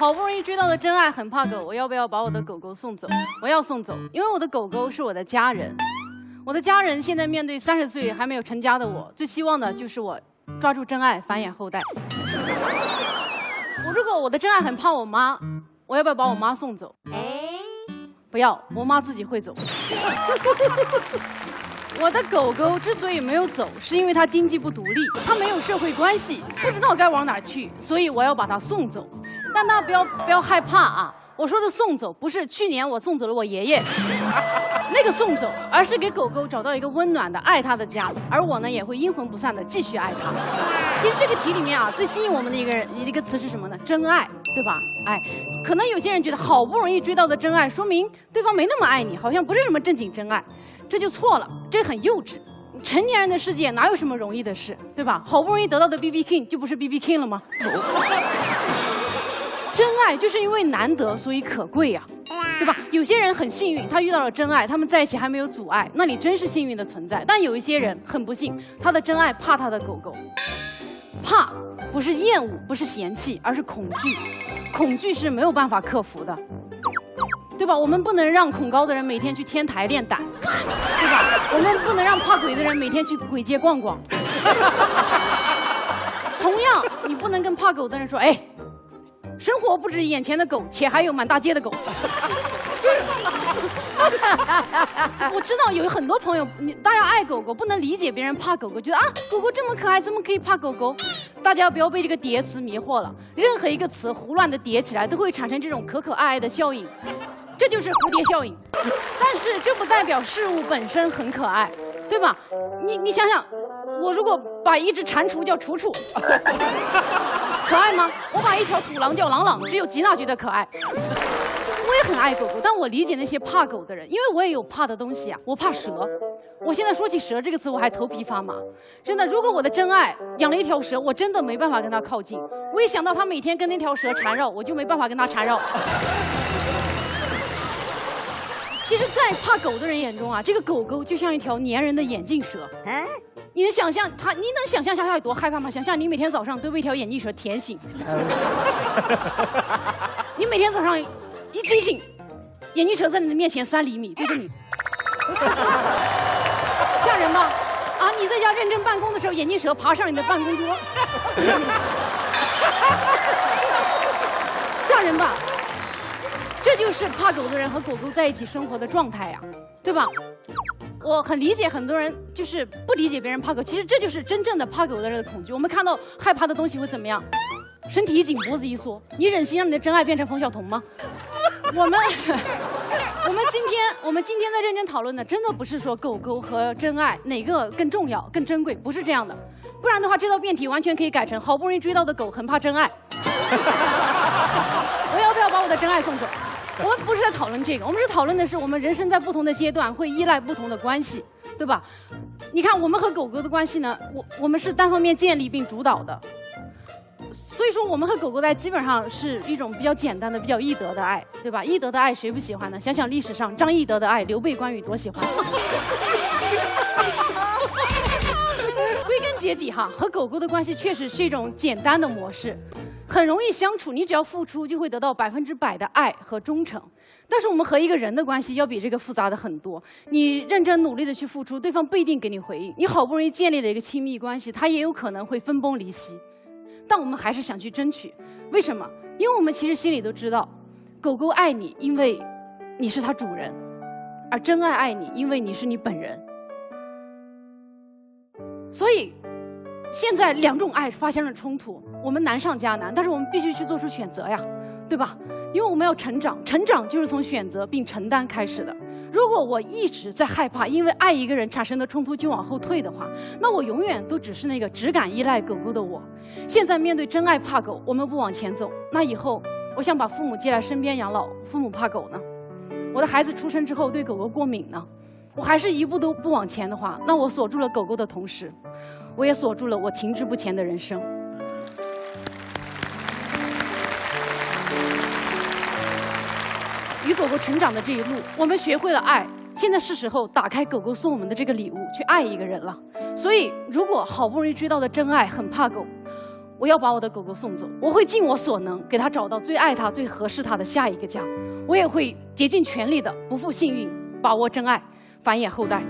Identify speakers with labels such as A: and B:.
A: 好不容易追到的真爱很怕狗，我要不要把我的狗狗送走？我要送走，因为我的狗狗是我的家人。我的家人现在面对三十岁还没有成家的我，最希望的就是我抓住真爱，繁衍后代。我如果我的真爱很怕我妈，我要不要把我妈送走？不要，我妈自己会走。我的狗狗之所以没有走，是因为它经济不独立，它没有社会关系，不知道该往哪儿去，所以我要把它送走。但大家不要不要害怕啊！我说的送走，不是去年我送走了我爷爷 那个送走，而是给狗狗找到一个温暖的爱它的家，而我呢也会阴魂不散的继续爱它。其实这个题里面啊，最吸引我们的一个人一个词是什么呢？真爱，对吧？哎，可能有些人觉得好不容易追到的真爱，说明对方没那么爱你，好像不是什么正经真爱。这就错了，这很幼稚。成年人的世界哪有什么容易的事，对吧？好不容易得到的 B B King 就不是 B B King 了吗？真爱就是因为难得，所以可贵呀，对吧？有些人很幸运，他遇到了真爱，他们在一起还没有阻碍，那你真是幸运的存在。但有一些人很不幸，他的真爱怕他的狗狗，怕不是厌恶，不是嫌弃，而是恐惧，恐惧是没有办法克服的。对吧？我们不能让恐高的人每天去天台练胆，对吧？我们不能让怕鬼的人每天去鬼街逛逛。同样，你不能跟怕狗的人说：“哎，生活不止眼前的狗，且还有满大街的狗。”我知道有很多朋友，你大家爱狗狗，不能理解别人怕狗狗，觉得啊，狗狗这么可爱，怎么可以怕狗狗？大家不要被这个叠词迷惑了，任何一个词胡乱的叠起来，都会产生这种可可爱爱的效应。这就是蝴蝶效应，但是这不代表事物本身很可爱，对吧？你你想想，我如果把一只蟾蜍叫楚楚，可爱吗？我把一条土狼叫朗朗，只有吉娜觉得可爱。我也很爱狗狗，但我理解那些怕狗的人，因为我也有怕的东西啊。我怕蛇，我现在说起蛇这个词，我还头皮发麻。真的，如果我的真爱养了一条蛇，我真的没办法跟它靠近。我一想到他每天跟那条蛇缠绕，我就没办法跟它缠绕。其实，在怕狗的人眼中啊，这个狗狗就像一条粘人的眼镜蛇。嗯，你能想象它？你能想象一下它有多害怕吗？想象你每天早上都被一条眼镜蛇舔醒。你每天早上一惊醒，眼镜蛇在你的面前三厘米对着你，吓人吧？啊，你在家认真办公的时候，眼镜蛇爬上你的办公桌，吓人吧？就是怕狗的人和狗狗在一起生活的状态呀，对吧？我很理解很多人就是不理解别人怕狗，其实这就是真正的怕狗的人的恐惧。我们看到害怕的东西会怎么样？身体一紧，脖子一缩。你忍心让你的真爱变成冯小彤吗？我们我们今天我们今天在认真讨论的，真的不是说狗狗和真爱哪个更重要、更珍贵，不是这样的。不然的话，这道辩题完全可以改成：好不容易追到的狗很怕真爱。我要不要把我的真爱送走？我们不是在讨论这个，我们是讨论的是我们人生在不同的阶段会依赖不同的关系，对吧？你看我们和狗狗的关系呢，我我们是单方面建立并主导的，所以说我们和狗狗的爱基本上是一种比较简单的、比较易得的爱，对吧？易得的爱谁不喜欢呢？想想历史上张翼德的爱，刘备、关羽多喜欢。归根结底哈，和狗狗的关系确实是一种简单的模式。很容易相处，你只要付出就会得到百分之百的爱和忠诚。但是我们和一个人的关系要比这个复杂的很多。你认真努力的去付出，对方不一定给你回应。你好不容易建立了一个亲密关系，他也有可能会分崩离析。但我们还是想去争取，为什么？因为我们其实心里都知道，狗狗爱你，因为你是它主人；而真爱爱你，因为你是你本人。所以。现在两种爱发生了冲突，我们难上加难，但是我们必须去做出选择呀，对吧？因为我们要成长，成长就是从选择并承担开始的。如果我一直在害怕因为爱一个人产生的冲突就往后退的话，那我永远都只是那个只敢依赖狗狗的我。现在面对真爱怕狗，我们不往前走，那以后我想把父母接来身边养老，父母怕狗呢？我的孩子出生之后对狗狗过敏呢？我还是一步都不往前的话，那我锁住了狗狗的同时。我也锁住了我停滞不前的人生。狗狗成长的这一路我们学会了爱现在是时候打开狗狗送我们的这个礼物去爱一个人了。所以如果好不容易追到的真爱很怕狗我要把我的狗狗送走我会尽我所能给它找到最爱它最合适它的下一个家。我也会竭尽全力的不负幸运把握真爱繁衍后代。